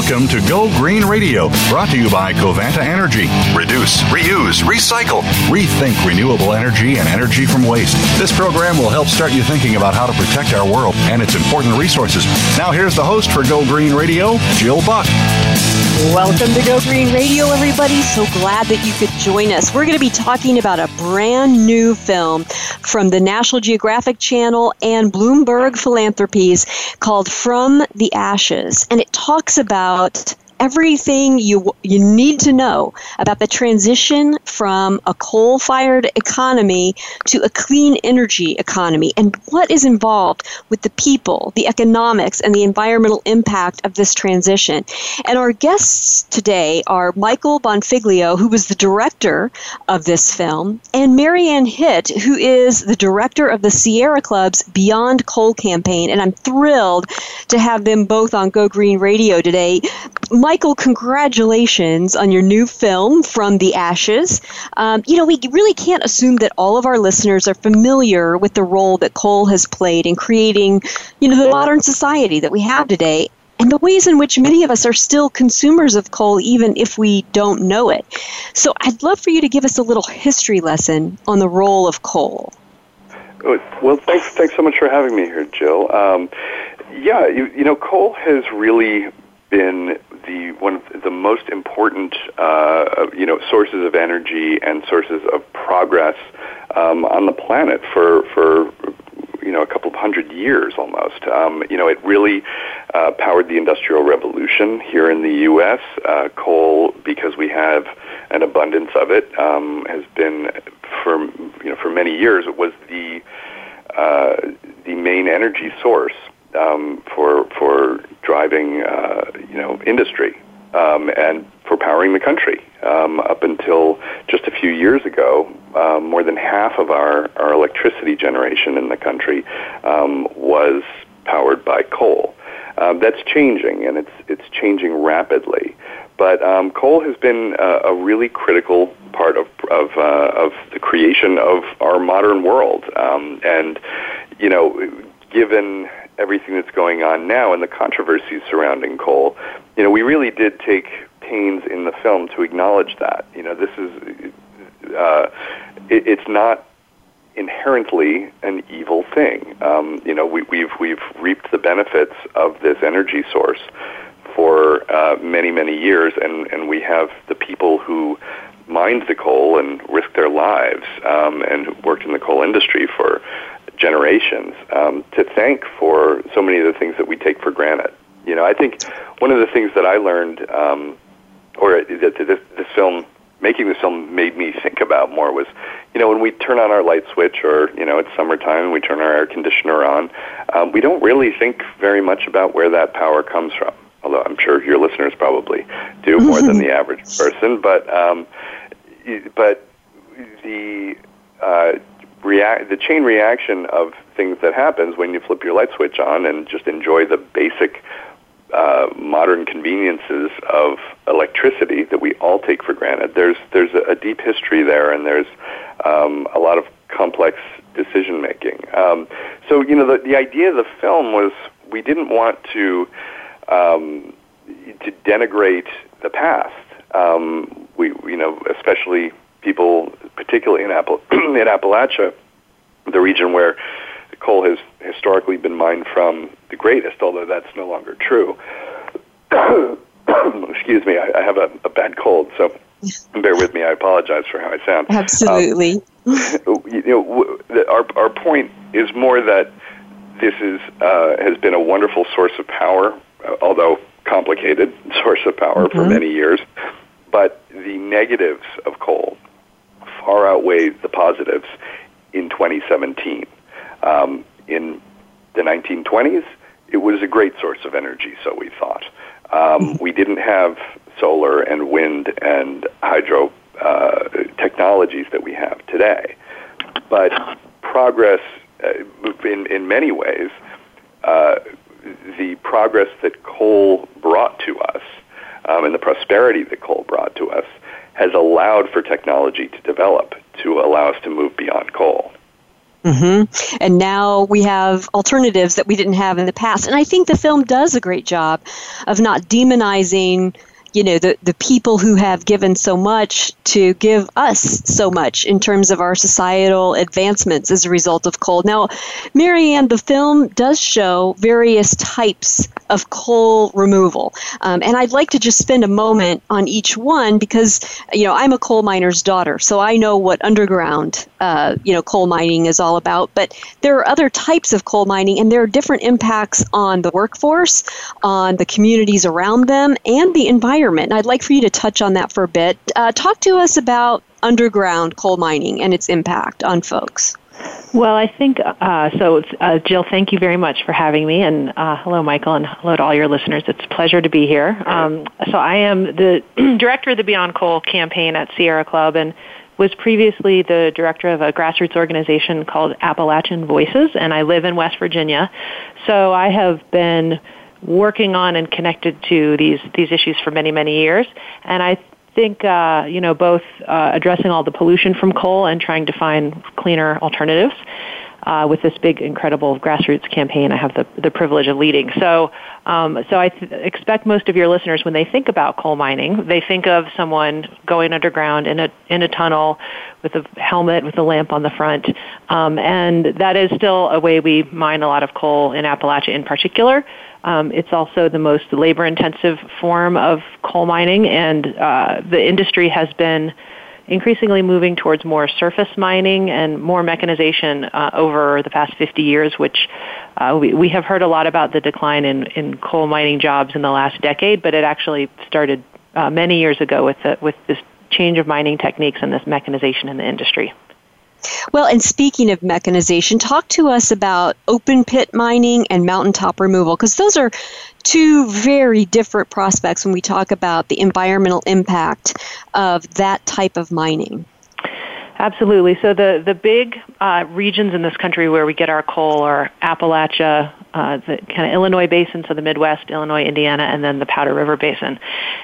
Welcome to Go Green Radio, brought to you by Covanta Energy. Reduce, reuse, recycle, rethink renewable energy and energy from waste. This program will help start you thinking about how to protect our world and its important resources. Now, here's the host for Go Green Radio, Jill Buck. Welcome to Go Green Radio, everybody. So glad that you could join us. We're going to be talking about a brand new film from the National Geographic Channel and Bloomberg Philanthropies called From the Ashes. And it talks about about everything you you need to know about the transition from a coal-fired economy to a clean energy economy and what is involved with the people, the economics and the environmental impact of this transition. And our guests today are Michael Bonfiglio, who was the director of this film, and Mary Anne Hitt, who is the director of the Sierra Club's Beyond Coal campaign. And I'm thrilled to have them both on Go Green Radio today. Michael, congratulations on your new film, From the Ashes. Um, you know, we really can't assume that all of our listeners are familiar with the role that coal has played in creating, you know, the modern society that we have today and the ways in which many of us are still consumers of coal, even if we don't know it. So I'd love for you to give us a little history lesson on the role of coal. Well, thanks, thanks so much for having me here, Jill. Um, yeah, you, you know, coal has really been the one of the most important uh, you know sources of energy and sources of progress um, on the planet for for you know a couple of hundred years almost. Um, you know, it really uh, powered the industrial revolution here in the U.S. Uh, coal, because we have an abundance of it, um, has been for you know for many years. It was the uh, the main energy source um, for for driving uh, you know industry um, and for powering the country. Um, up until just a few years ago, um, more than half of our, our electricity generation in the country um, was powered by coal. Um, that's changing, and it's it's changing rapidly. But um, coal has been uh, a really critical part of of, uh, of the creation of our modern world, and you know, given everything that's going on now and the controversies surrounding coal, you know, we really did take pains in the film to acknowledge that. You know, this is, uh, it, it's not inherently an evil thing. Um, you know, we, we've we've reaped the benefits of this energy source for uh, many many years, and and we have the people who mined the coal and risked their lives um, and worked in the coal industry for generations um, to thank for so many of the things that we take for granted. You know, I think one of the things that I learned, um, or that this, this film, making this film made me think about more was, you know, when we turn on our light switch or, you know, it's summertime and we turn our air conditioner on, um, we don't really think very much about where that power comes from. Although I'm sure your listeners probably do more than the average person, but um, but the uh, react the chain reaction of things that happens when you flip your light switch on and just enjoy the basic uh, modern conveniences of electricity that we all take for granted. There's there's a, a deep history there, and there's um, a lot of complex decision making. Um, so you know the the idea of the film was we didn't want to um, to denigrate the past. Um, we you know especially people, particularly in, Appal- in Appalachia, the region where coal has historically been mined from the greatest, although that's no longer true. Excuse me, I, I have a, a, bad cold, so bear with me. I apologize for how I sound. Absolutely. Um, you know, our our point is more that this is uh, has been a wonderful source of power, uh, although complicated source of power mm-hmm. for many years. But the negatives of coal far outweigh the positives in 2017. Um, in the 1920s, it was a great source of energy, so we thought. Um, we didn't have solar and wind and hydro uh, technologies that we have today. But progress, uh, in, in many ways, uh, the progress that coal brought to us um, and the prosperity that coal brought to us has allowed for technology to develop to allow us to move beyond coal. Mm-hmm. And now we have alternatives that we didn't have in the past. And I think the film does a great job of not demonizing you know the, the people who have given so much to give us so much in terms of our societal advancements as a result of coal. Now Mary Anne the film does show various types of coal removal. Um, and i'd like to just spend a moment on each one because you know i'm a coal miner's daughter so i know what underground uh, you know coal mining is all about. But there are other types of coal mining and there are different impacts on the workforce on the communities around them and the environment I'd like for you to touch on that for a bit. Uh, talk to us about underground coal mining and its impact on folks. Well, I think uh, so. Uh, Jill, thank you very much for having me, and uh, hello, Michael, and hello to all your listeners. It's a pleasure to be here. Um, so, I am the director of the Beyond Coal campaign at Sierra Club, and was previously the director of a grassroots organization called Appalachian Voices, and I live in West Virginia. So, I have been working on and connected to these these issues for many many years, and I think uh, you know both uh, addressing all the pollution from coal and trying to find cleaner alternatives. Uh, with this big, incredible grassroots campaign, I have the the privilege of leading. So, um, so I th- expect most of your listeners, when they think about coal mining, they think of someone going underground in a in a tunnel with a helmet with a lamp on the front, um, and that is still a way we mine a lot of coal in Appalachia, in particular. Um, it's also the most labor intensive form of coal mining, and uh, the industry has been increasingly moving towards more surface mining and more mechanization uh, over the past 50 years, which uh, we, we have heard a lot about the decline in, in coal mining jobs in the last decade, but it actually started uh, many years ago with, the, with this change of mining techniques and this mechanization in the industry. Well, and speaking of mechanization, talk to us about open pit mining and mountaintop removal, because those are two very different prospects when we talk about the environmental impact of that type of mining. Absolutely. So the the big uh, regions in this country where we get our coal are Appalachia, uh, the kind of Illinois basin, so the Midwest, Illinois, Indiana, and then the Powder River Basin.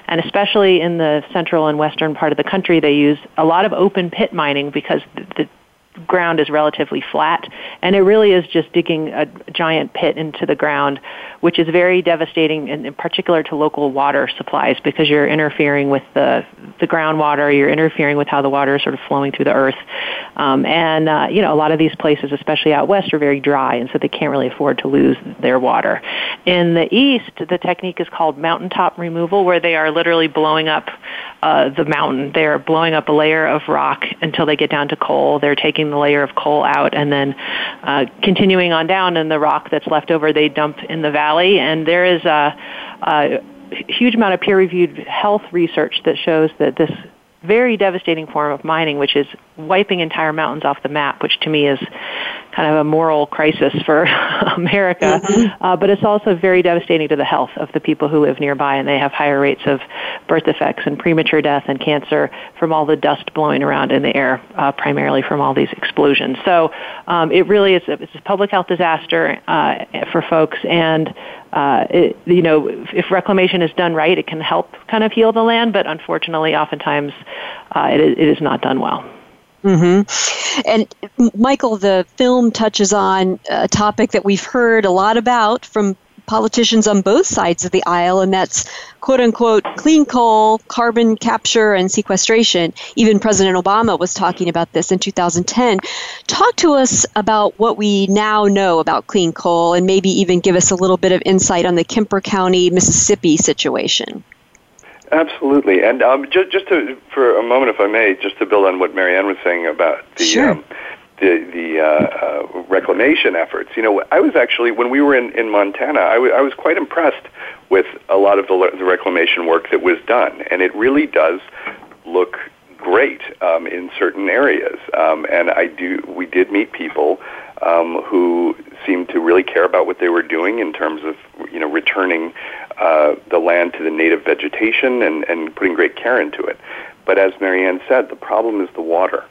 And especially in the central and western part of the country, they use a lot of open pit mining because the, the ground is relatively flat, and it really is just digging a giant pit into the ground, which is very devastating, in, in particular to local water supplies, because you're interfering with the the groundwater, you're interfering with how the water is sort of flowing through the earth, um, and uh, you know a lot of these places, especially out west, are very dry, and so they can't really afford to lose their water. In the east, the technique is called mountaintop removal, where they are literally blowing up uh, the mountain. They're blowing up a layer of rock until they get down to coal. They're taking the layer of coal out and then uh, continuing on down, and the rock that's left over they dump in the valley. And there is a, a huge amount of peer-reviewed health research that shows that this very devastating form of mining, which is wiping entire mountains off the map, which to me is kind of a moral crisis for America. Mm-hmm. Uh, but it's also very devastating to the health of the people who live nearby, and they have higher rates of birth defects and premature death and cancer from all the dust blowing around in the air, uh, primarily from all these explosions. So um, it really is a, it's a public health disaster uh, for folks, and uh, it, you know, if reclamation is done right, it can help kind of heal the land, but unfortunately, oftentimes uh, it, it is not done well. Mm-hmm. And Michael, the film touches on a topic that we've heard a lot about from politicians on both sides of the aisle, and that's quote unquote clean coal, carbon capture, and sequestration. Even President Obama was talking about this in 2010. Talk to us about what we now know about clean coal, and maybe even give us a little bit of insight on the Kemper County, Mississippi situation. Absolutely, and um, just, just to, for a moment, if I may, just to build on what Mary Anne was saying about the sure. um, the the uh, uh, reclamation efforts. You know, I was actually when we were in in Montana, I, w- I was quite impressed with a lot of the, le- the reclamation work that was done, and it really does look great um, in certain areas. Um, and I do we did meet people um, who seemed to really care about what they were doing in terms of you know returning uh, the land to the native vegetation and, and putting great care into it. But as Mary Anne said, the problem is the water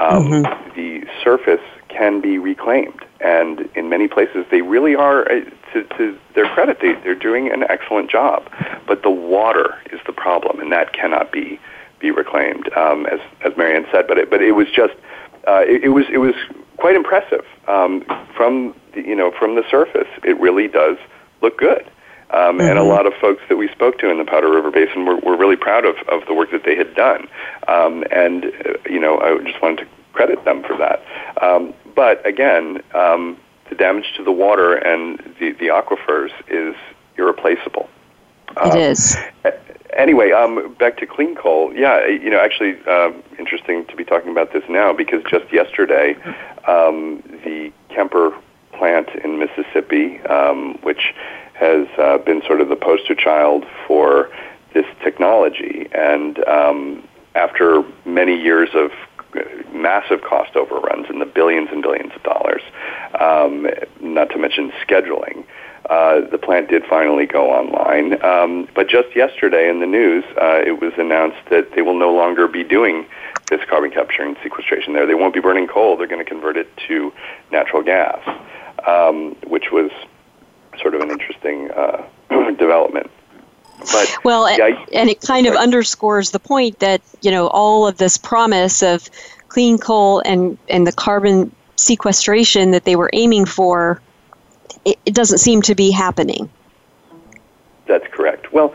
um, mm-hmm. the surface can be reclaimed. And in many places, they really are, uh, to, to their credit, they, they're doing an excellent job. But the water is the problem, and that cannot be be reclaimed, um, as as Mary Anne said. But it, but it was just uh, it, it was it was quite impressive um, from the, you know from the surface. It really does look good. Um, mm-hmm. And a mm-hmm. lot of folks that we spoke to in the Powder River Basin were, were really proud of, of the work that they had done. Um, and, uh, you know, I just wanted to credit them for that. Um, but again, um, the damage to the water and the, the aquifers is irreplaceable. Um, it is. Anyway, um, back to clean coal. Yeah, you know, actually, uh, interesting to be talking about this now because just yesterday, um, the Kemper plant in Mississippi, um, which has uh, been sort of the poster child for this technology, and um, after many years of massive cost overruns in the billions and billions of dollars, um, not to mention scheduling. Uh, the plant did finally go online. Um, but just yesterday in the news, uh, it was announced that they will no longer be doing this carbon capture and sequestration there. They won't be burning coal. They're going to convert it to natural gas, um, which was sort of an interesting uh, development. But, well, yeah, and it kind of underscores the point that you know all of this promise of clean coal and and the carbon sequestration that they were aiming for, it, it doesn't seem to be happening. That's correct. Well,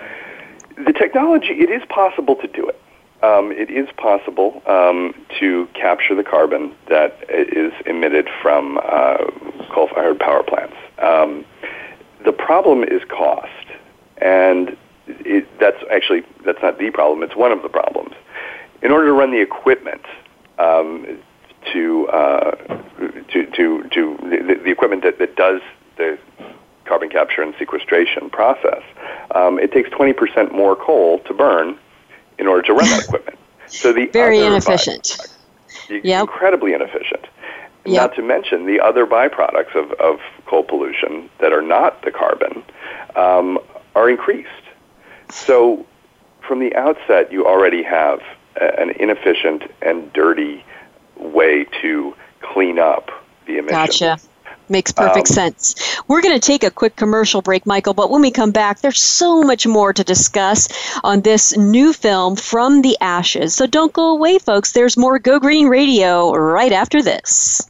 the technology it is possible to do it. Um, it is possible um, to capture the carbon that is emitted from uh, coal-fired power plants. Um, the problem is cost, and it, that's actually that's not the problem. It's one of the problems. In order to run the equipment um, to, uh, to to to the, the equipment that, that does the carbon capture and sequestration process, um, it takes 20% more coal to burn in order to run that equipment. So the very inefficient. Yeah, incredibly inefficient. Yep. Not to mention the other byproducts of, of coal pollution that are not the carbon um, are increased. So from the outset, you already have an inefficient and dirty way to clean up the emissions. Gotcha. Makes perfect um, sense. We're going to take a quick commercial break, Michael, but when we come back, there's so much more to discuss on this new film, From the Ashes. So don't go away, folks. There's more Go Green Radio right after this.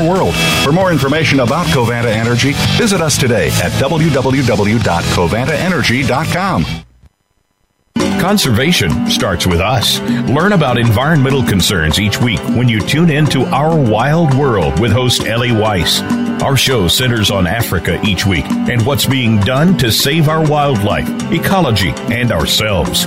world world. For more information about Covanta Energy, visit us today at www.covantaenergy.com. Conservation starts with us. Learn about environmental concerns each week when you tune in to Our Wild World with host Ellie Weiss. Our show centers on Africa each week and what's being done to save our wildlife, ecology, and ourselves.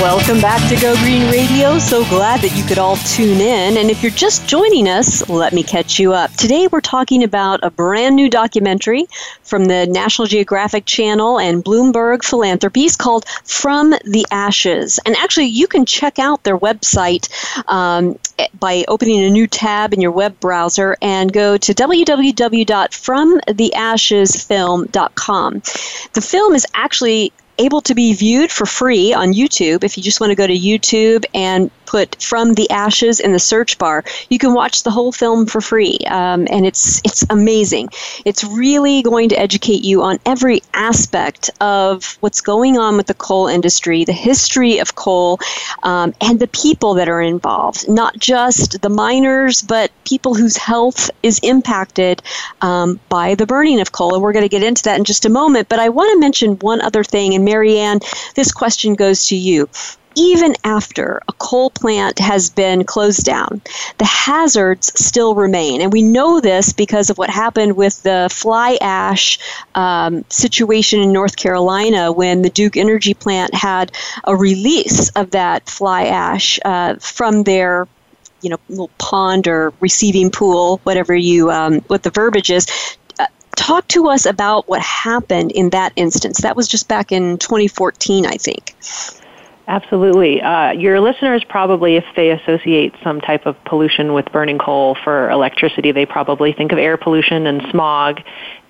Welcome back to Go Green Radio. So glad that you could all tune in. And if you're just joining us, let me catch you up. Today we're talking about a brand new documentary from the National Geographic Channel and Bloomberg Philanthropies called From the Ashes. And actually, you can check out their website um, by opening a new tab in your web browser and go to www.fromtheashesfilm.com. The film is actually able to be viewed for free on YouTube. If you just want to go to YouTube and put "From the Ashes" in the search bar, you can watch the whole film for free, um, and it's it's amazing. It's really going to educate you on every aspect of what's going on with the coal industry, the history of coal, um, and the people that are involved. Not just the miners, but people whose health is impacted um, by the burning of coal. And we're going to get into that in just a moment. But I want to mention one other thing, and Mary Anne, this question goes to you even after a coal plant has been closed down, the hazards still remain. And we know this because of what happened with the fly ash um, situation in North Carolina when the Duke Energy plant had a release of that fly ash uh, from their you know little pond or receiving pool whatever you um, what the verbiage is. Uh, talk to us about what happened in that instance. That was just back in 2014 i think Absolutely. Uh, your listeners probably, if they associate some type of pollution with burning coal for electricity, they probably think of air pollution and smog.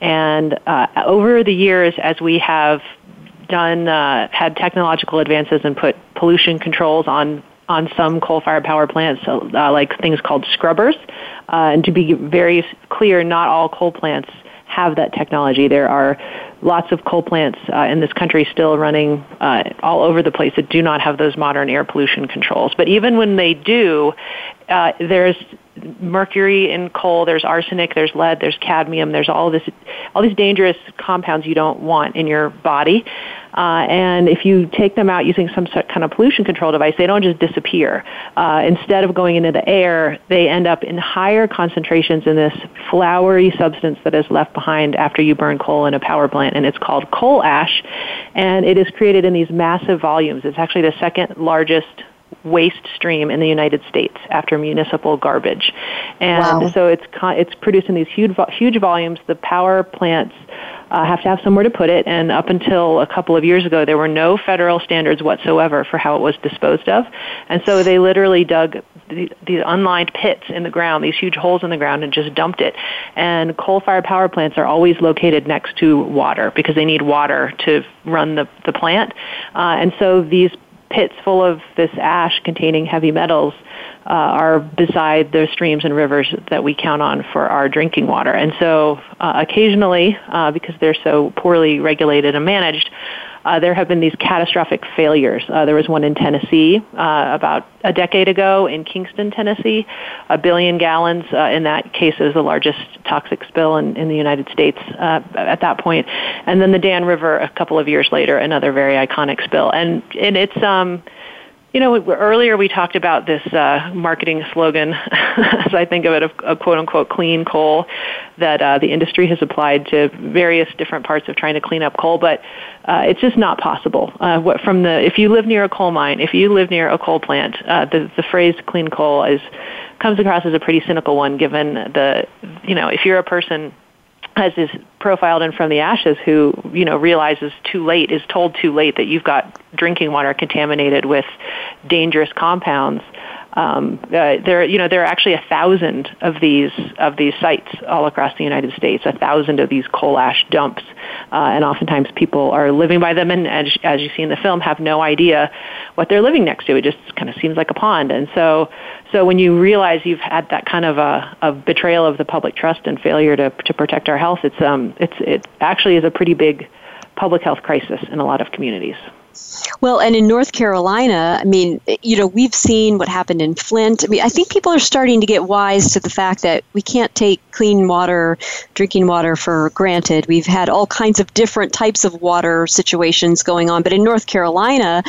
And uh, over the years, as we have done, uh, had technological advances and put pollution controls on on some coal-fired power plants, uh, like things called scrubbers. Uh, and to be very clear, not all coal plants have that technology. There are lots of coal plants uh, in this country still running uh, all over the place that do not have those modern air pollution controls. But even when they do, uh, there's mercury in coal, there's arsenic, there's lead, there's cadmium, there's all this, all these dangerous compounds you don't want in your body. Uh, and if you take them out using some sort kind of pollution control device, they don't just disappear. Uh, instead of going into the air, they end up in higher concentrations in this floury substance that is left behind after you burn coal in a power plant, and it's called coal ash. And it is created in these massive volumes. It's actually the second largest waste stream in the United States after municipal garbage, and wow. so it's it's produced in these huge huge volumes. The power plants uh, have to have somewhere to put it, and up until a couple of years ago, there were no federal standards whatsoever for how it was disposed of, and so they literally dug these unlined pits in the ground, these huge holes in the ground, and just dumped it. And coal-fired power plants are always located next to water because they need water to run the the plant, uh, and so these pits full of this ash containing heavy metals uh, are beside the streams and rivers that we count on for our drinking water. And so uh, occasionally, uh, because they're so poorly regulated and managed, uh, there have been these catastrophic failures. Uh, there was one in Tennessee uh, about a decade ago in Kingston, Tennessee. A billion gallons, uh, in that case, is the largest toxic spill in, in the United States uh, at that point. And then the Dan River, a couple of years later, another very iconic spill. And, and it's, um, you know, earlier we talked about this uh, marketing slogan, as I think of it, of, of quote unquote clean coal that uh, the industry has applied to various different parts of trying to clean up coal, but uh, it's just not possible. Uh, what, from the if you live near a coal mine, if you live near a coal plant, uh, the the phrase clean coal is comes across as a pretty cynical one, given the you know if you're a person as is profiled in From the Ashes, who you know realizes too late, is told too late that you've got drinking water contaminated with dangerous compounds. Um, uh, there, you know, there are actually a thousand of these of these sites all across the United States. A thousand of these coal ash dumps, uh, and oftentimes people are living by them, and as, as you see in the film, have no idea what they're living next to. It just kind of seems like a pond, and so so when you realize you've had that kind of a, a betrayal of the public trust and failure to to protect our health, it's um it's it actually is a pretty big public health crisis in a lot of communities. Well, and in North Carolina, I mean, you know, we've seen what happened in Flint. I mean, I think people are starting to get wise to the fact that we can't take clean water, drinking water for granted. We've had all kinds of different types of water situations going on. But in North Carolina,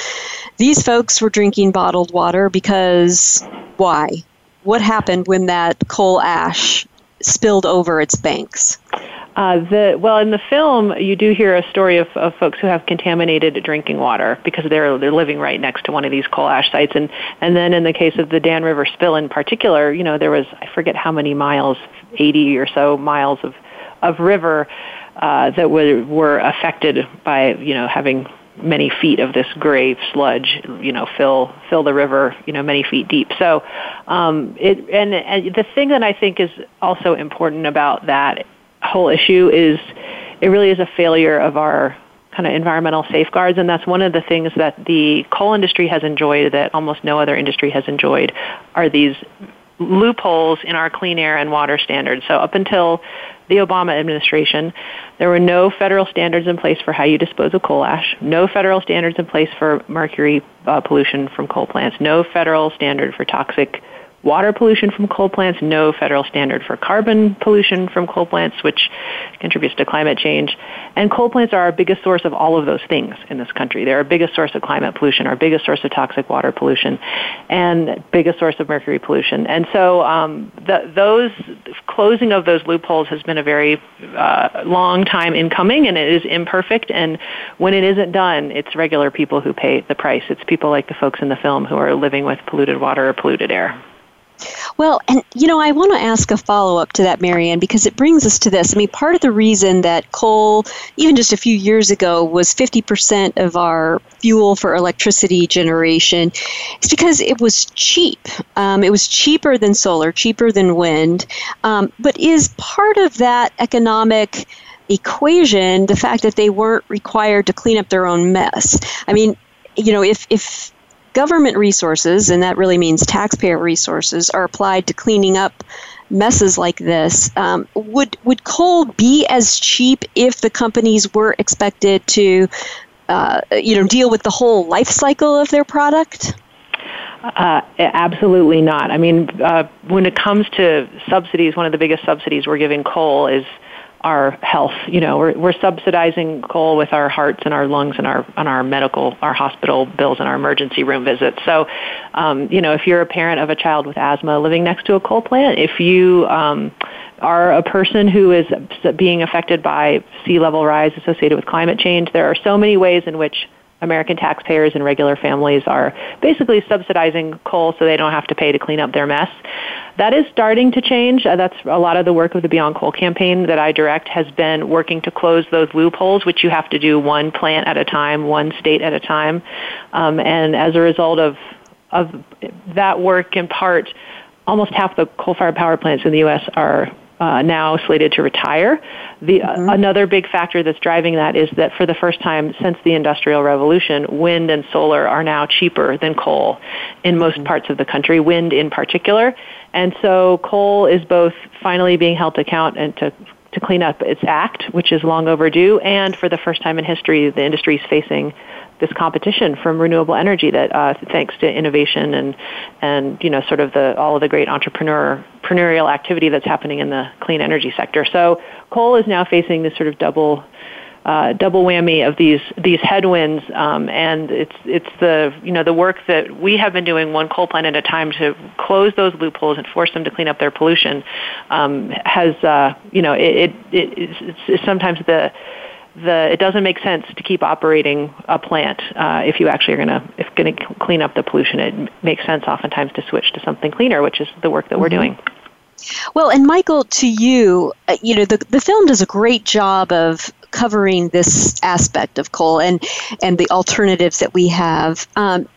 these folks were drinking bottled water because why? What happened when that coal ash spilled over its banks? Uh, the well, in the film, you do hear a story of, of folks who have contaminated drinking water because they're they're living right next to one of these coal ash sites, and and then in the case of the Dan River spill in particular, you know there was I forget how many miles, 80 or so miles of of river uh, that were were affected by you know having many feet of this gray sludge, you know, fill fill the river, you know, many feet deep. So, um, it and, and the thing that I think is also important about that whole issue is it really is a failure of our kind of environmental safeguards, and that's one of the things that the coal industry has enjoyed that almost no other industry has enjoyed are these loopholes in our clean air and water standards. So up until the Obama administration, there were no federal standards in place for how you dispose of coal ash, no federal standards in place for mercury uh, pollution from coal plants, no federal standard for toxic water pollution from coal plants, no federal standard for carbon pollution from coal plants, which contributes to climate change. And coal plants are our biggest source of all of those things in this country. They're our biggest source of climate pollution, our biggest source of toxic water pollution, and biggest source of mercury pollution. And so um, the, those closing of those loopholes has been a very uh, long time in coming, and it is imperfect. And when it isn't done, it's regular people who pay the price. It's people like the folks in the film who are living with polluted water or polluted air. Well, and you know, I want to ask a follow up to that, Mary Anne, because it brings us to this. I mean, part of the reason that coal, even just a few years ago, was 50% of our fuel for electricity generation is because it was cheap. Um, it was cheaper than solar, cheaper than wind, um, but is part of that economic equation the fact that they weren't required to clean up their own mess. I mean, you know, if if government resources, and that really means taxpayer resources, are applied to cleaning up messes like this. Um, would would coal be as cheap if the companies were expected to, uh, you know, deal with the whole life cycle of their product? Uh, absolutely not. I mean, uh, when it comes to subsidies, one of the biggest subsidies we're giving coal is our health. You know, we're, we're subsidizing coal with our hearts and our lungs and our on our medical, our hospital bills and our emergency room visits. So, um, you know, if you're a parent of a child with asthma living next to a coal plant, if you um, are a person who is being affected by sea level rise associated with climate change, there are so many ways in which American taxpayers and regular families are basically subsidizing coal so they don't have to pay to clean up their mess. That is starting to change. Uh, that's a lot of the work of the Beyond Coal campaign that I direct has been working to close those loopholes, which you have to do one plant at a time, one state at a time. Um, and as a result of of that work, in part, almost half the coal-fired power plants in the U.S. are uh, now slated to retire. The uh, mm-hmm. another big factor that's driving that is that for the first time since the Industrial Revolution, wind and solar are now cheaper than coal in most mm-hmm. parts of the country. Wind in particular, and so coal is both finally being held to account and to to clean up its act, which is long overdue, and for the first time in history, the industry is facing this competition from renewable energy that uh, thanks to innovation and and you know sort of the all of the great entrepreneur entrepreneurial activity that's happening in the clean energy sector. So coal is now facing this sort of double uh, double whammy of these these headwinds, um, and it's it's the you know the work that we have been doing one coal plant at a time to close those loopholes and force them to clean up their pollution um, has uh, you know it, it, it it's sometimes the the it doesn't make sense to keep operating a plant uh, if you actually are going to if going to clean up the pollution. It makes sense oftentimes to switch to something cleaner, which is the work that mm-hmm. we're doing. Well, and Michael, to you, uh, you know, the, the film does a great job of covering this aspect of coal and and the alternatives that we have. Um,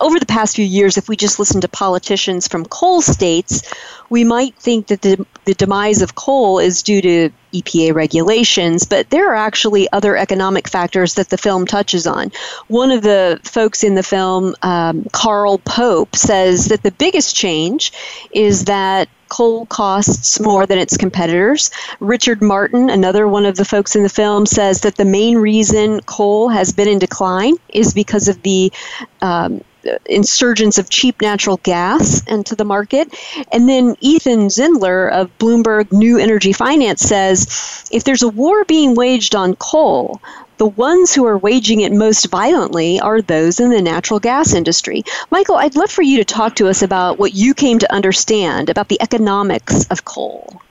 over the past few years, if we just listen to politicians from coal states, we might think that the, the demise of coal is due to EPA regulations, but there are actually other economic factors that the film touches on. One of the folks in the film, um, Carl Pope, says that the biggest change is that coal costs more than its competitors. Richard Martin, another one of the folks in the film, says that the main reason coal has been in decline is because of the um, insurgence of cheap natural gas into the market. And then Ethan Zindler of Bloomberg New Energy Finance says if there's a war being waged on coal, the ones who are waging it most violently are those in the natural gas industry. Michael, I'd love for you to talk to us about what you came to understand about the economics of coal.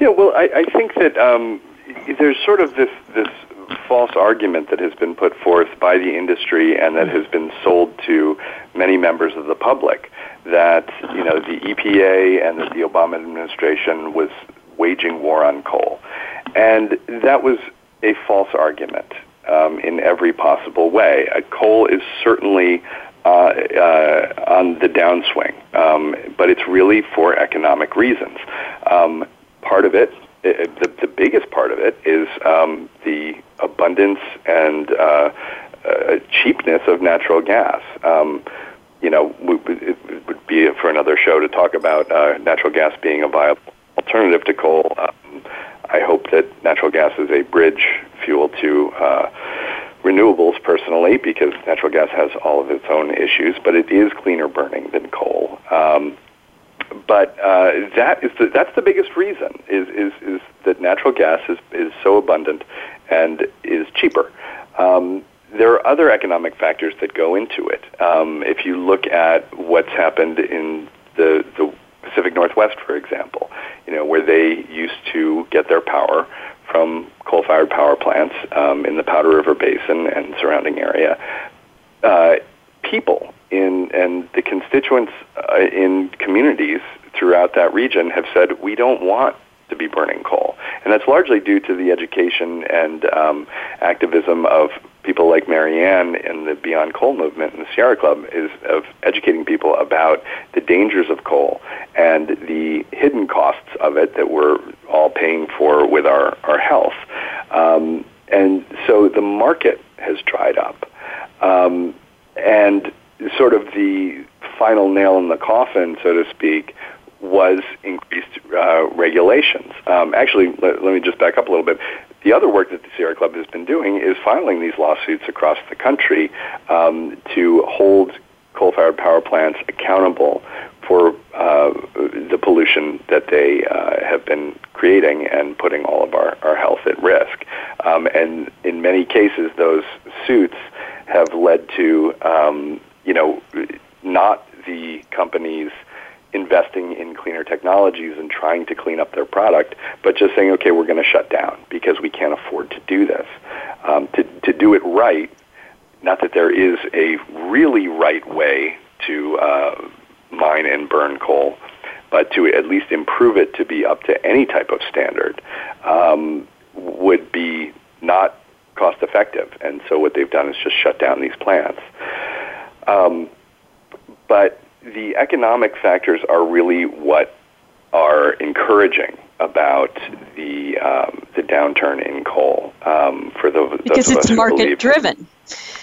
Yeah, well, I, I think that um, there's sort of this this false argument that has been put forth by the industry and that has been sold to many members of the public that you know the EPA and the Obama administration was waging war on coal, and that was a false argument um, in every possible way. Uh, coal is certainly uh, uh, on the downswing, um, but it's really for economic reasons. Um, part of it, it, the, the biggest part of it, is um, the abundance and uh, uh, cheapness of natural gas. Um, you know, it would be for another show to talk about uh, natural gas being a viable alternative to coal. Um, I hope that natural gas is a bridge fuel to uh, renewables personally because natural gas has all of its own issues, but it is cleaner burning than coal. Um, but uh, that is the, that's the biggest reason is, is, is that natural gas is, is so abundant and is cheaper. Um, there are other economic factors that go into it. Um, if you look at what's happened in the, the Pacific Northwest, for example, you know, where they used to get their power from coal-fired power plants um, in the Powder River Basin and surrounding area. Uh, people in and the constituents uh, in communities throughout that region have said we don't want to be burning coal, and that's largely due to the education and um, activism of people like Mary Anne in the Beyond Coal movement and the Sierra Club is of educating people about the dangers of coal and the hidden costs of it that we're all paying for with our, our health. Um, and so the market has dried up. Um, and sort of the final nail in the coffin, so to speak, was increased uh, regulations. Um, actually, let, let, me just back up a little bit. The other work that the Sierra Club has been doing is filing these lawsuits across the country um, to hold coal-fired power plants accountable for uh, the pollution that they uh, have been creating and putting all of our, our health at risk. Um, and in many cases, those suits have led to, um, you know, not the companies investing in cleaner technologies and trying to clean up their product, but just saying, okay, we're going to shut down because we can't afford to do this. Um, to, to do it right, not that there is a really right way to uh, mine and burn coal, but to at least improve it to be up to any type of standard um, would be not cost effective. And so what they've done is just shut down these plants. Um, but the economic factors are really what are encouraging about the um, the downturn in coal um, for the because it's market driven.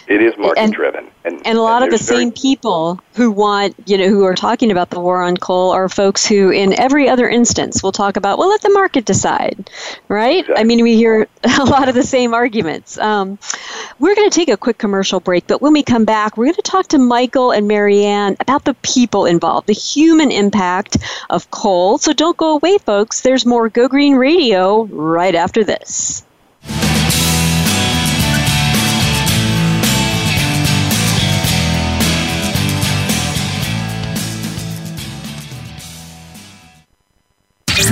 It is market driven, and, and a lot and of the same people who want, you know, who are talking about the war on coal are folks who, in every other instance, will talk about, well, let the market decide, right? Exactly. I mean, we hear a lot of the same arguments. Um, we're going to take a quick commercial break, but when we come back, we're going to talk to Michael and Mary Anne about the people involved, the human impact of coal. So don't go away, folks. There's more Go Green Radio right after this.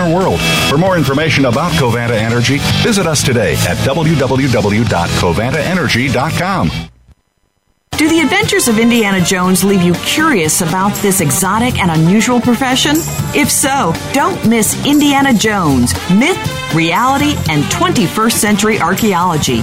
cleaner world. For more information about Covanta Energy, visit us today at www.covantaenergy.com. Do the adventures of Indiana Jones leave you curious about this exotic and unusual profession? If so, don't miss Indiana Jones Myth, Reality, and 21st Century Archaeology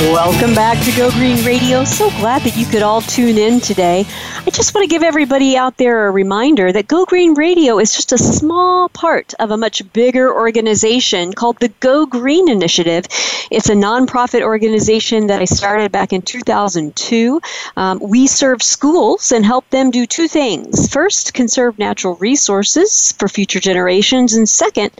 Welcome back to Go Green Radio. So glad that you could all tune in today. I just want to give everybody out there a reminder that Go Green Radio is just a small part of a much bigger organization called the Go Green Initiative. It's a nonprofit organization that I started back in 2002. Um, we serve schools and help them do two things. First, conserve natural resources for future generations, and second,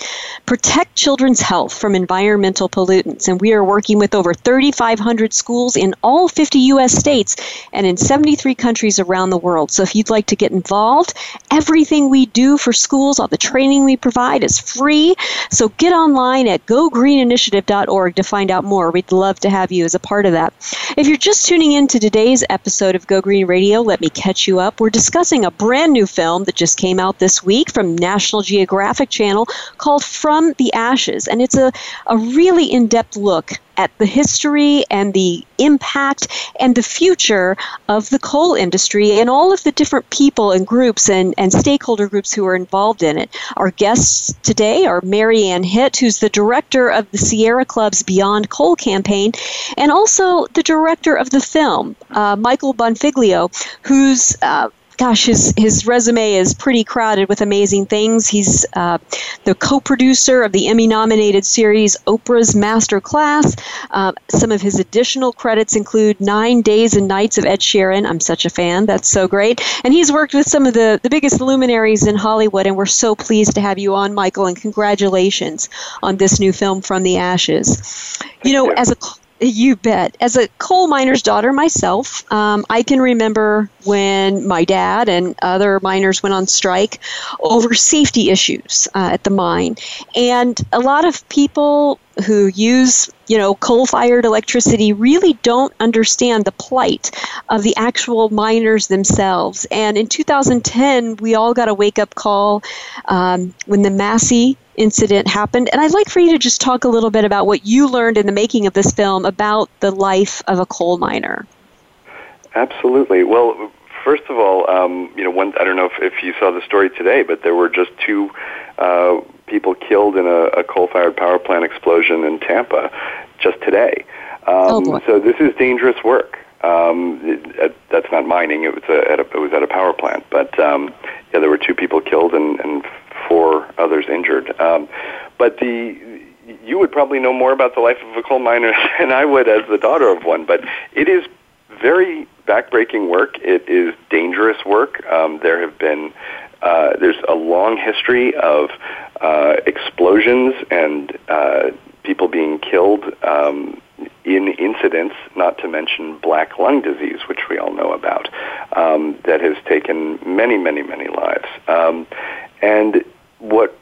protect children's health from environmental pollutants. And we are working with over 35 500 schools in all 50 U.S. states and in 73 countries around the world. So if you'd like to get involved, everything we do for schools, all the training we provide is free. So get online at gogreeninitiative.org to find out more. We'd love to have you as a part of that. If you're just tuning in to today's episode of Go Green Radio, let me catch you up. We're discussing a brand new film that just came out this week from National Geographic Channel called From the Ashes. And it's a, a really in depth look at the history and the impact and the future of the coal industry and all of the different people and groups and, and stakeholder groups who are involved in it. Our guests today are Mary Anne Hitt, who's the director of the Sierra Club's Beyond Coal campaign, and also the director of the film, uh, Michael Bonfiglio, who's uh, gosh, his his resume is pretty crowded with amazing things. He's uh, the co-producer of the Emmy-nominated series Oprah's Master Class. Uh, some of his additional credits include Nine Days and Nights of Ed Sheeran. I'm such a fan. That's so great. And he's worked with some of the the biggest luminaries in Hollywood. And we're so pleased to have you on, Michael. And congratulations on this new film, From the Ashes. You know, as a you bet. As a coal miner's daughter myself, um, I can remember when my dad and other miners went on strike over safety issues uh, at the mine. And a lot of people who use you know coal-fired electricity really don't understand the plight of the actual miners themselves and in 2010 we all got a wake-up call um, when the massey incident happened and i'd like for you to just talk a little bit about what you learned in the making of this film about the life of a coal miner absolutely well first of all um, you know one i don't know if, if you saw the story today but there were just two uh, people killed in a, a coal-fired power plant explosion in Tampa just today. Um, oh so this is dangerous work. Um, it, that's not mining. It was a, at a, it was at a power plant, but um, yeah, there were two people killed and, and four others injured. Um, but the you would probably know more about the life of a coal miner than I would as the daughter of one. But it is very backbreaking work. It is dangerous work. Um, there have been uh, there's a long history of uh, explosions and uh, people being killed um, in incidents, not to mention black lung disease, which we all know about, um, that has taken many, many, many lives. Um, and what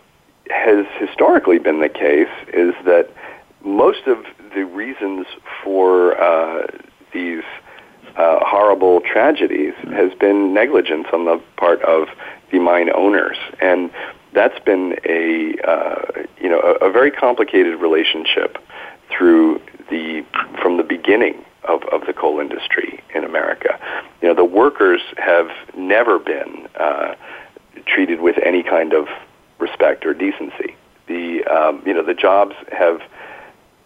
has historically been the case is that most of the reasons for uh, these uh, horrible tragedies has been negligence on the part of the mine owners, and that's been a uh, you know a, a very complicated relationship through the from the beginning of, of the coal industry in America. You know, the workers have never been uh, treated with any kind of respect or decency. The um, you know the jobs have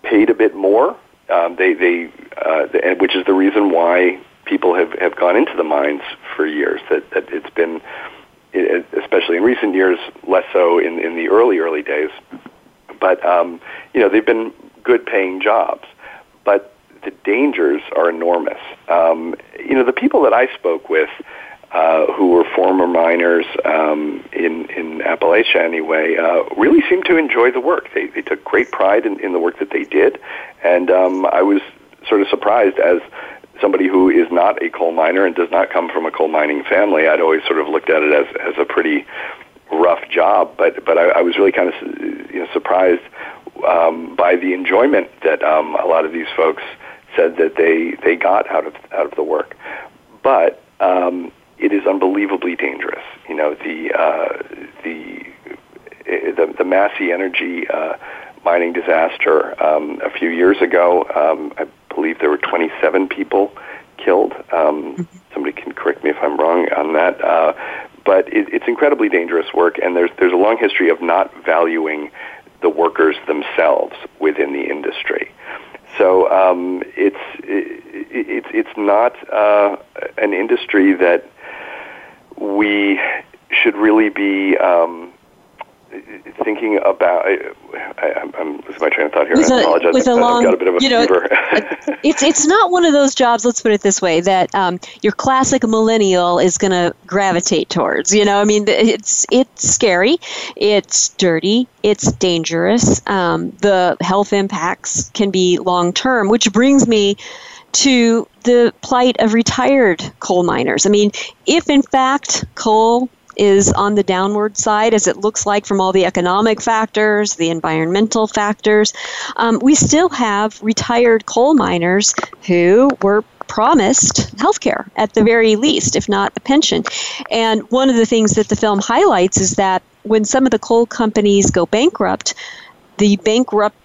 paid a bit more. Um, they they uh, which is the reason why people have, have gone into the mines for years. That that it's been especially in recent years, less so in, in the early, early days. But, um, you know, they've been good paying jobs. But the dangers are enormous. Um, you know, the people that I spoke with uh, who were former miners um, in, in Appalachia anyway, uh, really seemed to enjoy the work. They, they took great pride in, in the work that they did. And um, I was sort of surprised as somebody who is not a coal miner and does not come from a coal mining family, I'd always sort of looked at it as, as a pretty rough job. But, but I, I was really kind of you know, surprised um, by the enjoyment that um, a lot of these folks said that they, they got out of, out of the work. But um, it is unbelievably dangerous. You know, the, uh, the, the, the Massey Energy uh, mining disaster um, a few years ago, um, I believe there were 27 people killed. Um, mm-hmm. somebody can correct me if I'm wrong on that. Uh, but it, it's incredibly dangerous work, and there's there's a long history of not valuing the workers themselves within the industry. So um, it's it, it's it's not uh, an industry that we should really be um, thinking about. I, I, I'm losing my train of thought here. With I apologize. With a long, I've got a bit of a you know, fever. it's it's not one of those jobs. Let's put it this way: that um, your classic millennial is going to gravitate towards. You know, I mean, it's it's scary, it's dirty, it's dangerous. Um, the health impacts can be long term, which brings me to the plight of retired coal miners. I mean, if in fact coal is on the downward side, as it looks like from all the economic factors, the environmental factors. Um, we still have retired coal miners who were promised health care at the very least, if not a pension. And one of the things that the film highlights is that when some of the coal companies go bankrupt, the bankrupt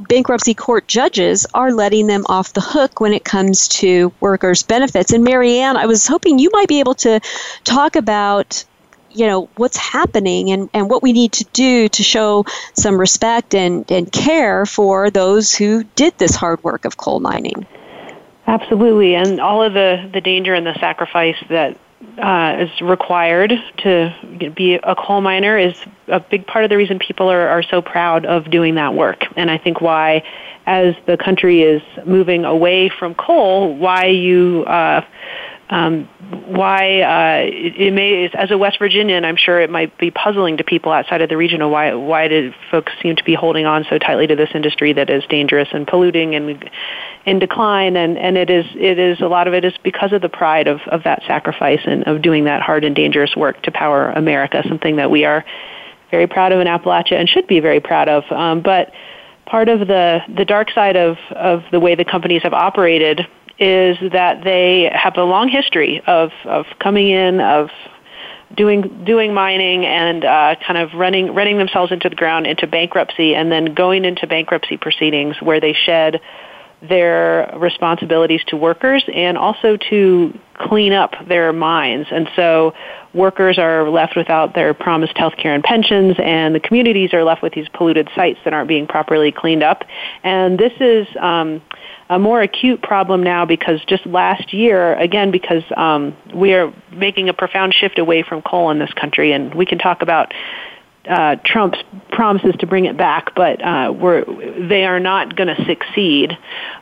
bankruptcy court judges are letting them off the hook when it comes to workers' benefits. And Mary Anne, I was hoping you might be able to talk about you know what's happening and, and what we need to do to show some respect and, and care for those who did this hard work of coal mining. Absolutely, and all of the, the danger and the sacrifice that uh, is required to be a coal miner is a big part of the reason people are, are so proud of doing that work. And I think why, as the country is moving away from coal, why you uh, um, why uh, it, it, may, as a West Virginian, I'm sure it might be puzzling to people outside of the region of why why did folks seem to be holding on so tightly to this industry that is dangerous and polluting and in decline, and and it is it is a lot of it is because of the pride of of that sacrifice and of doing that hard and dangerous work to power America, something that we are very proud of in Appalachia and should be very proud of, um, but. Part of the, the dark side of, of the way the companies have operated is that they have a long history of, of coming in, of doing doing mining and uh, kind of running running themselves into the ground into bankruptcy and then going into bankruptcy proceedings where they shed their responsibilities to workers and also to clean up their mines. And so workers are left without their promised health care and pensions, and the communities are left with these polluted sites that aren't being properly cleaned up. And this is um, a more acute problem now because just last year, again, because um, we are making a profound shift away from coal in this country, and we can talk about uh, Trump's promises to bring it back, but uh, we're, they are not going to succeed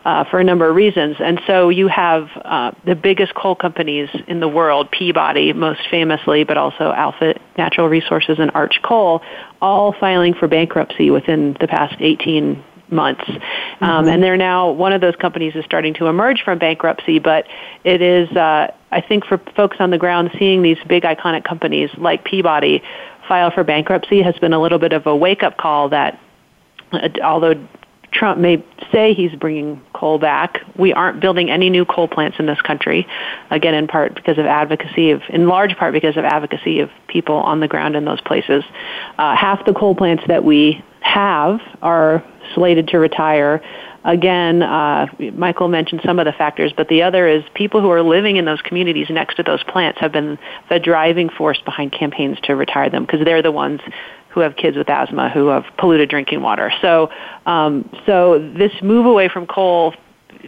uh, for a number of reasons. And so you have uh, the biggest coal companies in the world, Peabody most famously, but also Alpha Natural Resources and Arch Coal, all filing for bankruptcy within the past 18 months. Um, mm-hmm. Um, and they're now, one of those companies is starting to emerge from bankruptcy, but it is, uh, I think for folks on the ground seeing these big iconic companies like Peabody file for bankruptcy has been a little bit of a wake up call that uh, although Trump may say he's bringing coal back. We aren't building any new coal plants in this country. Again, in part because of advocacy of, in large part because of advocacy of people on the ground in those places. Uh, half the coal plants that we have are slated to retire. Again, uh, Michael mentioned some of the factors, but the other is people who are living in those communities next to those plants have been the driving force behind campaigns to retire them because they're the ones who have kids with asthma, who have polluted drinking water. So, um, so this move away from coal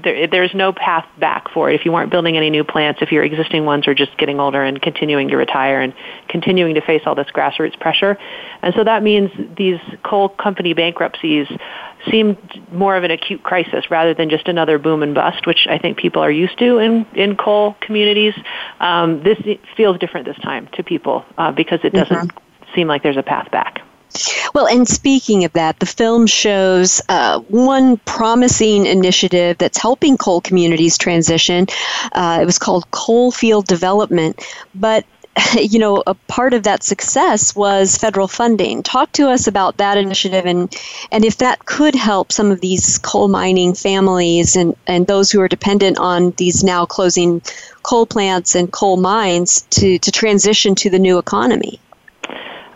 there, there's no path back for it. If you aren't building any new plants, if your existing ones are just getting older and continuing to retire and continuing to face all this grassroots pressure, and so that means these coal company bankruptcies seem more of an acute crisis rather than just another boom and bust, which I think people are used to in in coal communities. Um, this feels different this time to people uh, because it doesn't mm-hmm. seem like there's a path back. Well, and speaking of that, the film shows uh, one promising initiative that's helping coal communities transition. Uh, it was called Coal Field Development, but you know, a part of that success was federal funding. Talk to us about that initiative and, and if that could help some of these coal mining families and, and those who are dependent on these now closing coal plants and coal mines to, to transition to the new economy.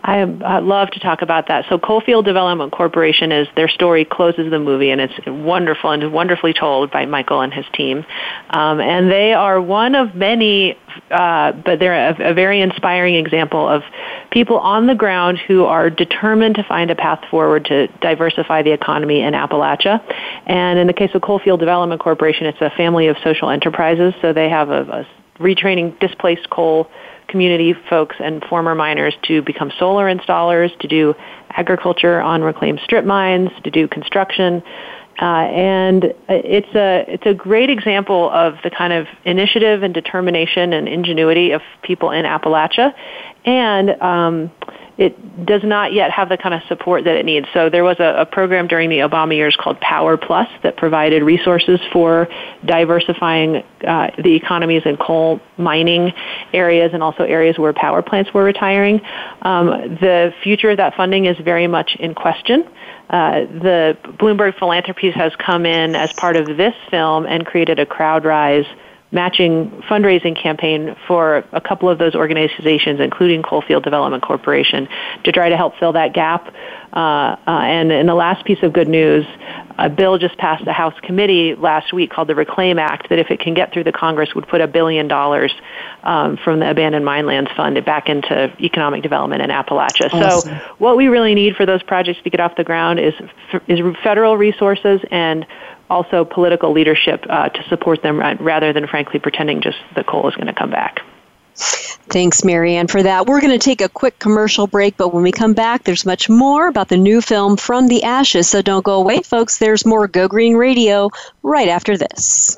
I, I love to talk about that. So Coalfield Development Corporation is their story closes the movie, and it's wonderful and wonderfully told by Michael and his team. Um, and they are one of many, uh, but they're a, a very inspiring example of people on the ground who are determined to find a path forward to diversify the economy in Appalachia. And in the case of Coalfield Development Corporation, it's a family of social enterprises. So they have a, a retraining displaced coal community folks and former miners to become solar installers, to do agriculture on reclaimed strip mines, to do construction. Uh, and it's a it's a great example of the kind of initiative and determination and ingenuity of people in Appalachia, and um, it does not yet have the kind of support that it needs. So there was a, a, program during the Obama years called Power Plus that provided resources for diversifying uh, the economies in coal mining areas and also areas where power plants were retiring. Um, the future of that funding is very much in question. Uh, the Bloomberg Philanthropies has come in as part of this film and created a crowd CrowdRise matching fundraising campaign for a couple of those organizations, including Coalfield Development Corporation, to try to help fill that gap. Uh, uh, and in the last piece of good news, a bill just passed the House committee last week called the Reclaim Act that if it can get through the Congress would put a billion dollars um, from the Abandoned Mine Lands Fund back into economic development in Appalachia. Awesome. So what we really need for those projects to get off the ground is, is federal resources and also political leadership uh, to support them rather than, frankly, pretending just the coal is going to come back. Thanks, Mary Anne, for that. We're going to take a quick commercial break, but when we come back, there's much more about the new film From the Ashes. So don't go away, folks. There's more Go Green Radio right after this.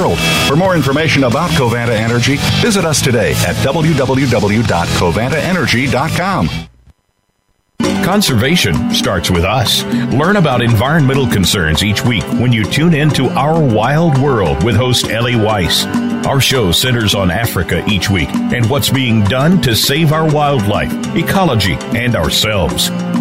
For more information about Covanta Energy, visit us today at www.covantaenergy.com. Conservation starts with us. Learn about environmental concerns each week when you tune in to Our Wild World with host Ellie Weiss. Our show centers on Africa each week and what's being done to save our wildlife, ecology, and ourselves.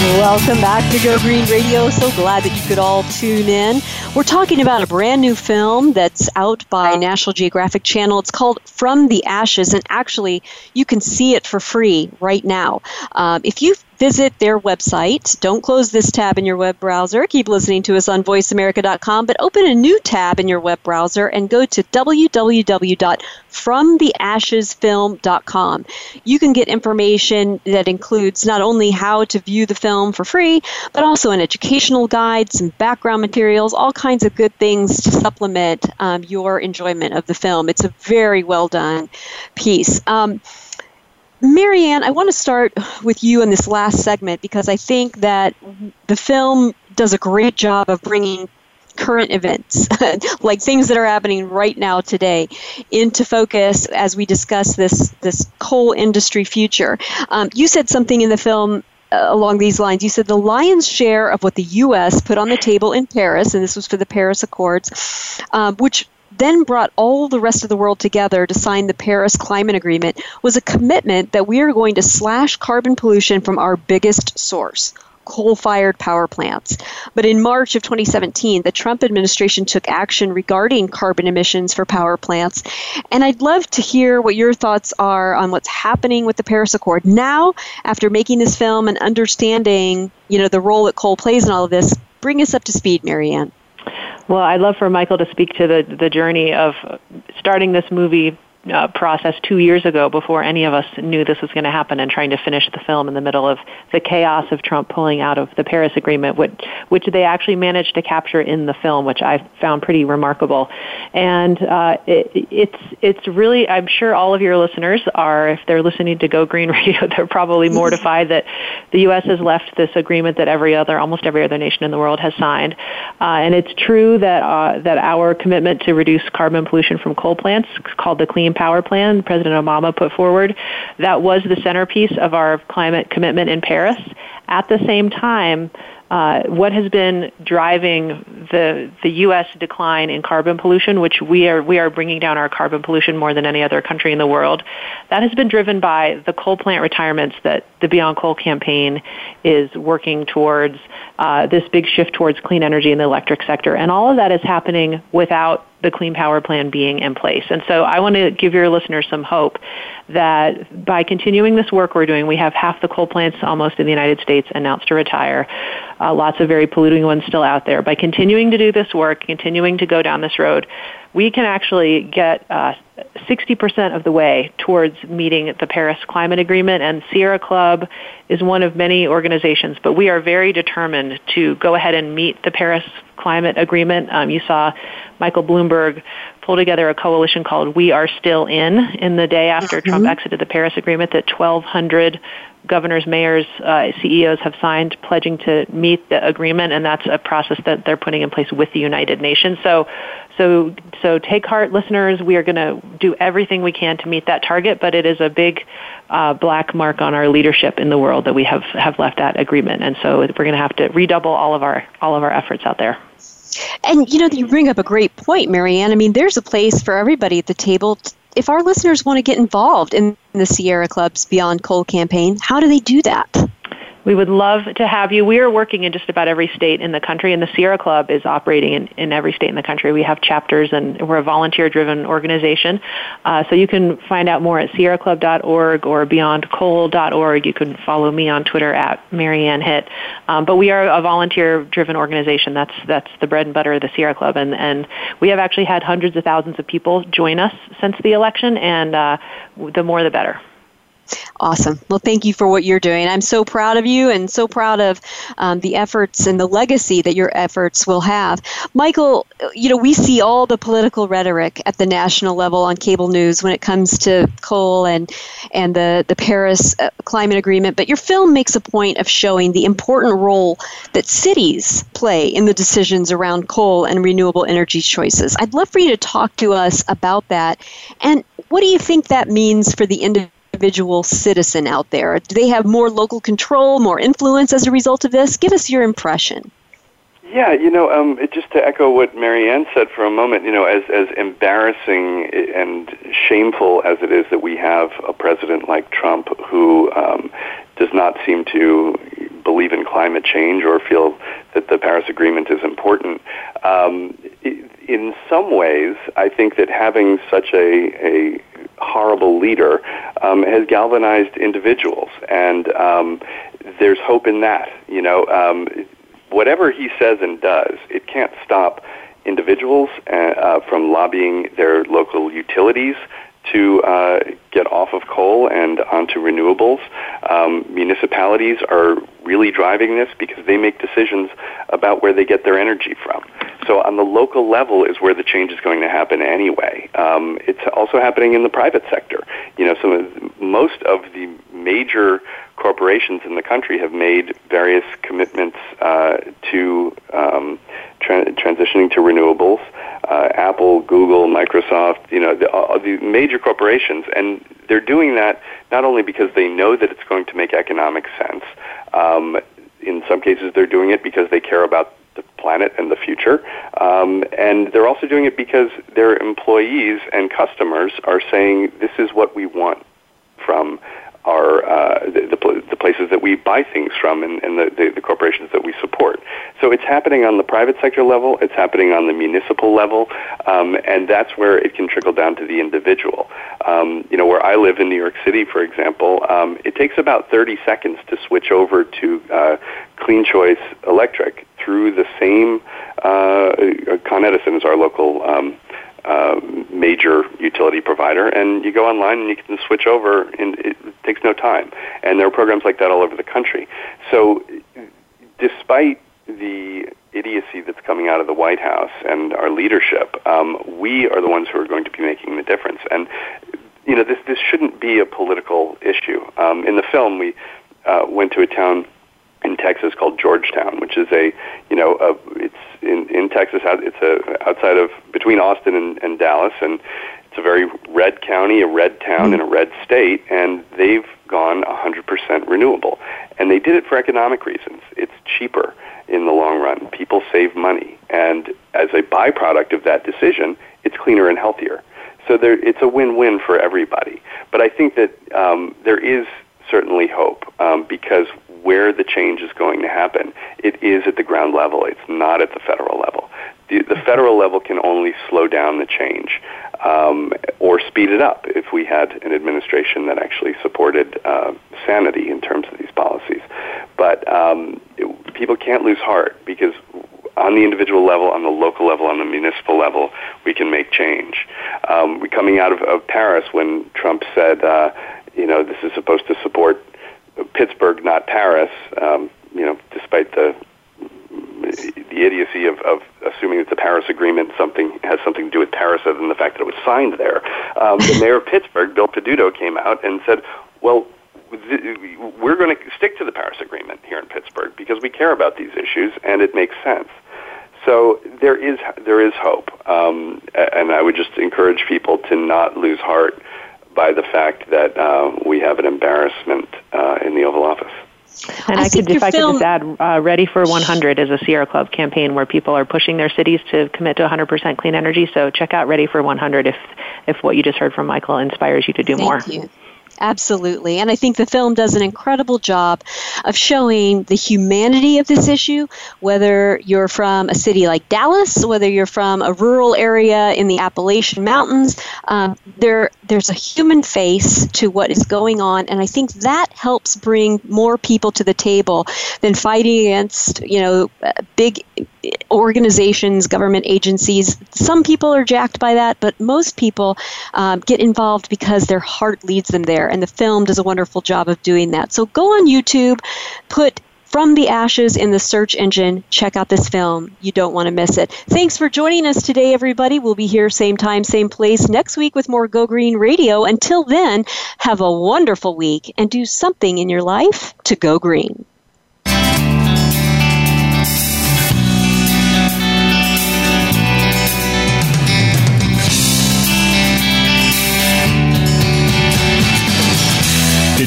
Welcome back to Go Green Radio. So glad that you could all tune in. We're talking about a brand new film that's out by National Geographic Channel. It's called From the Ashes, and actually, you can see it for free right now. Um, if you visit their website. Don't close this tab in your web browser. Keep listening to us on voiceamerica.com, but open a new tab in your web browser and go to www.fromtheashesfilm.com. You can get information that includes not only how to view the film for free, but also an educational guide, some background materials, all kinds of good things to supplement um, your enjoyment of the film. It's a very well done piece. Um, Mary Anne, I want to start with you in this last segment because I think that the film does a great job of bringing current events, like things that are happening right now today, into focus as we discuss this this coal industry future. Um, you said something in the film uh, along these lines. You said the lion's share of what the U.S. put on the table in Paris, and this was for the Paris Accords, um, which then brought all the rest of the world together to sign the Paris Climate Agreement was a commitment that we are going to slash carbon pollution from our biggest source coal fired power plants. But in March of 2017, the Trump administration took action regarding carbon emissions for power plants. And I'd love to hear what your thoughts are on what's happening with the Paris Accord now after making this film and understanding, you know, the role that coal plays in all of this. Bring us up to speed, Mary Anne. Well, I'd love for Michael to speak to the the journey of starting this movie uh, process two years ago before any of us knew this was going to happen and trying to finish the film in the middle of the chaos of Trump pulling out of the Paris Agreement, which, which they actually managed to capture in the film, which I found pretty remarkable. And uh, it, it's, it's really, I'm sure all of your listeners are, if they're listening to Go Green Radio, they're probably mortified that the U.S. has left this agreement that every other, almost every other nation in the world has signed. Uh, and it's true that, uh, that our commitment to reduce carbon pollution from coal plants, called the Clean Power Plan President Obama put forward. That was the centerpiece of our climate commitment in Paris. At the same time, uh, what has been driving the the U.S. decline in carbon pollution, which we are we are bringing down our carbon pollution more than any other country in the world, that has been driven by the coal plant retirements that the Beyond Coal campaign is working towards. Uh, this big shift towards clean energy in the electric sector, and all of that is happening without the Clean Power Plan being in place. And so I want to give your listeners some hope that by continuing this work we're doing, we have half the coal plants almost in the United States announced to retire, uh, lots of very polluting ones still out there. By continuing to do this work, continuing to go down this road, we can actually get uh, 60% of the way towards meeting the Paris Climate Agreement, and Sierra Club is one of many organizations, but we are very determined to go ahead and meet the Paris Climate Agreement. Um, you saw Michael Bloomberg pull together a coalition called We Are Still In in the day after mm-hmm. Trump exited the Paris Agreement that 1,200 governors, mayors, uh, CEOs have signed pledging to meet the agreement, and that's a process that they're putting in place with the United Nations. So, so, so take heart, listeners. We are going to do everything we can to meet that target, but it is a big uh, black mark on our leadership in the world that we have have left that agreement, and so we're going to have to redouble all of our all of our efforts out there. And you know, you bring up a great point, Mary Anne. I mean, there's a place for everybody at the table. If our listeners want to get involved in the Sierra Club's Beyond Coal campaign, how do they do that? We would love to have you. We are working in just about every state in the country, and the Sierra Club is operating in, in every state in the country. We have chapters, and we're a volunteer-driven organization. Uh, so you can find out more at sierraclub.org or beyondcoal.org. You can follow me on Twitter at Mary Anne Hitt. Um, but we are a volunteer-driven organization. That's that's the bread and butter of the Sierra Club, and and we have actually had hundreds of thousands of people join us since the election, and uh, the more the better. Awesome. Well, thank you for what you're doing. I'm so proud of you and so proud of um, the efforts and the legacy that your efforts will have. Michael, you know, we see all the political rhetoric at the national level on cable news when it comes to coal and and the the Paris uh, climate agreement, but your film makes a point of showing the important role that cities play in the decisions around coal and renewable energy choices. I'd love for you to talk to us about that. And what do you think that means for the individual individual citizen out there? Do they have more local control, more influence as a result of this? Give us your impression. Yeah, you know, um, just to echo what Mary Anne said for a moment, you know, as as embarrassing and shameful as it is that we have a president like Trump who um, does not seem to believe in climate change or feel that the Paris Agreement is important. Um, in some ways, I think that having such a, a horrible leader um, has galvanized individuals, and um, there's hope in that. You know, um, whatever he says and does, it can't stop individuals uh, uh, from lobbying their local utilities to uh, get off of coal and onto renewables. Um, municipalities are really driving this because they make decisions about where they get their energy from. So on the local level is where the change is going to happen anyway. Um, it's also happening in the private sector. You know, some of, most of the major corporations in the country have made various commitments uh, to um, tra- transitioning to renewables. Uh, Apple, Google, Microsoft, you know, the, uh, the major corporations, and they're doing that not only because they know that it's going to make economic sense. Um, in some cases, they're doing it because they care about the planet and the future. Um, and they're also doing it because their employees and customers are saying, this is what we want from are uh, the, the, the, places that we buy things from and, and the, the, the, corporations that we support. So it's happening on the private sector level, it's happening on the municipal level, um, and that's where it can trickle down to the individual. Um, you know, where I live in New York City, for example, um, it takes about 30 seconds to switch over to uh, Clean Choice Electric through the same uh, Con Edison is our local um, uh, major utility provider, and you go online and you can switch over, and it takes no time. And there are programs like that all over the country. So, despite the idiocy that's coming out of the White House and our leadership, um, we are the ones who are going to be making the difference. And you know, this this shouldn't be a political issue. Um, in the film, we uh, went to a town in Texas called Georgetown, which is a you know a, in Texas. It's a outside of between Austin and, and Dallas, and it's a very red county, a red town, in a red state, and they've gone 100% renewable, and they did it for economic reasons. It's cheaper in the long run. People save money, and as a byproduct of that decision, it's cleaner and healthier. So there, it's a win-win for everybody. But I think that um, there is certainly hope um, because where the change is going to happen, it is at the ground level. It's not at the federal level. The, the federal level can only slow down the change um, or speed it up if we had an administration that actually supported uh, sanity in terms of these policies. But um, it, people can't lose heart because on the individual level, on the local level, on the municipal level, we can make change. Um, we coming out of, of Paris when Trump said, uh, you know, this is supposed to support Pittsburgh, not Paris. Um, you know, despite the the idiocy of, of assuming that the Paris Agreement something has something to do with Paris other than the fact that it was signed there. Um, the mayor of Pittsburgh, Bill Peduto, came out and said, "Well, we're going to stick to the Paris Agreement here in Pittsburgh because we care about these issues and it makes sense." So there is there is hope, um, and I would just encourage people to not lose heart by the fact that uh, we have an embarrassment uh, in the Oval Office. And I, I could, if I film... could just add, uh, Ready for 100 is a Sierra Club campaign where people are pushing their cities to commit to 100% clean energy. So check out Ready for 100 if, if what you just heard from Michael inspires you to do Thank more. You. Absolutely. And I think the film does an incredible job of showing the humanity of this issue, whether you're from a city like Dallas, whether you're from a rural area in the Appalachian Mountains. Um, there, there's a human face to what is going on. And I think that helps bring more people to the table than fighting against, you know, big organizations, government agencies. Some people are jacked by that, but most people um, get involved because their heart leads them there, and the film does a wonderful job of doing that. So go on YouTube, put from the Ashes in the search engine. Check out this film. You don't want to miss it. Thanks for joining us today, everybody. We'll be here same time, same place next week with more Go Green Radio. Until then, have a wonderful week and do something in your life to go green.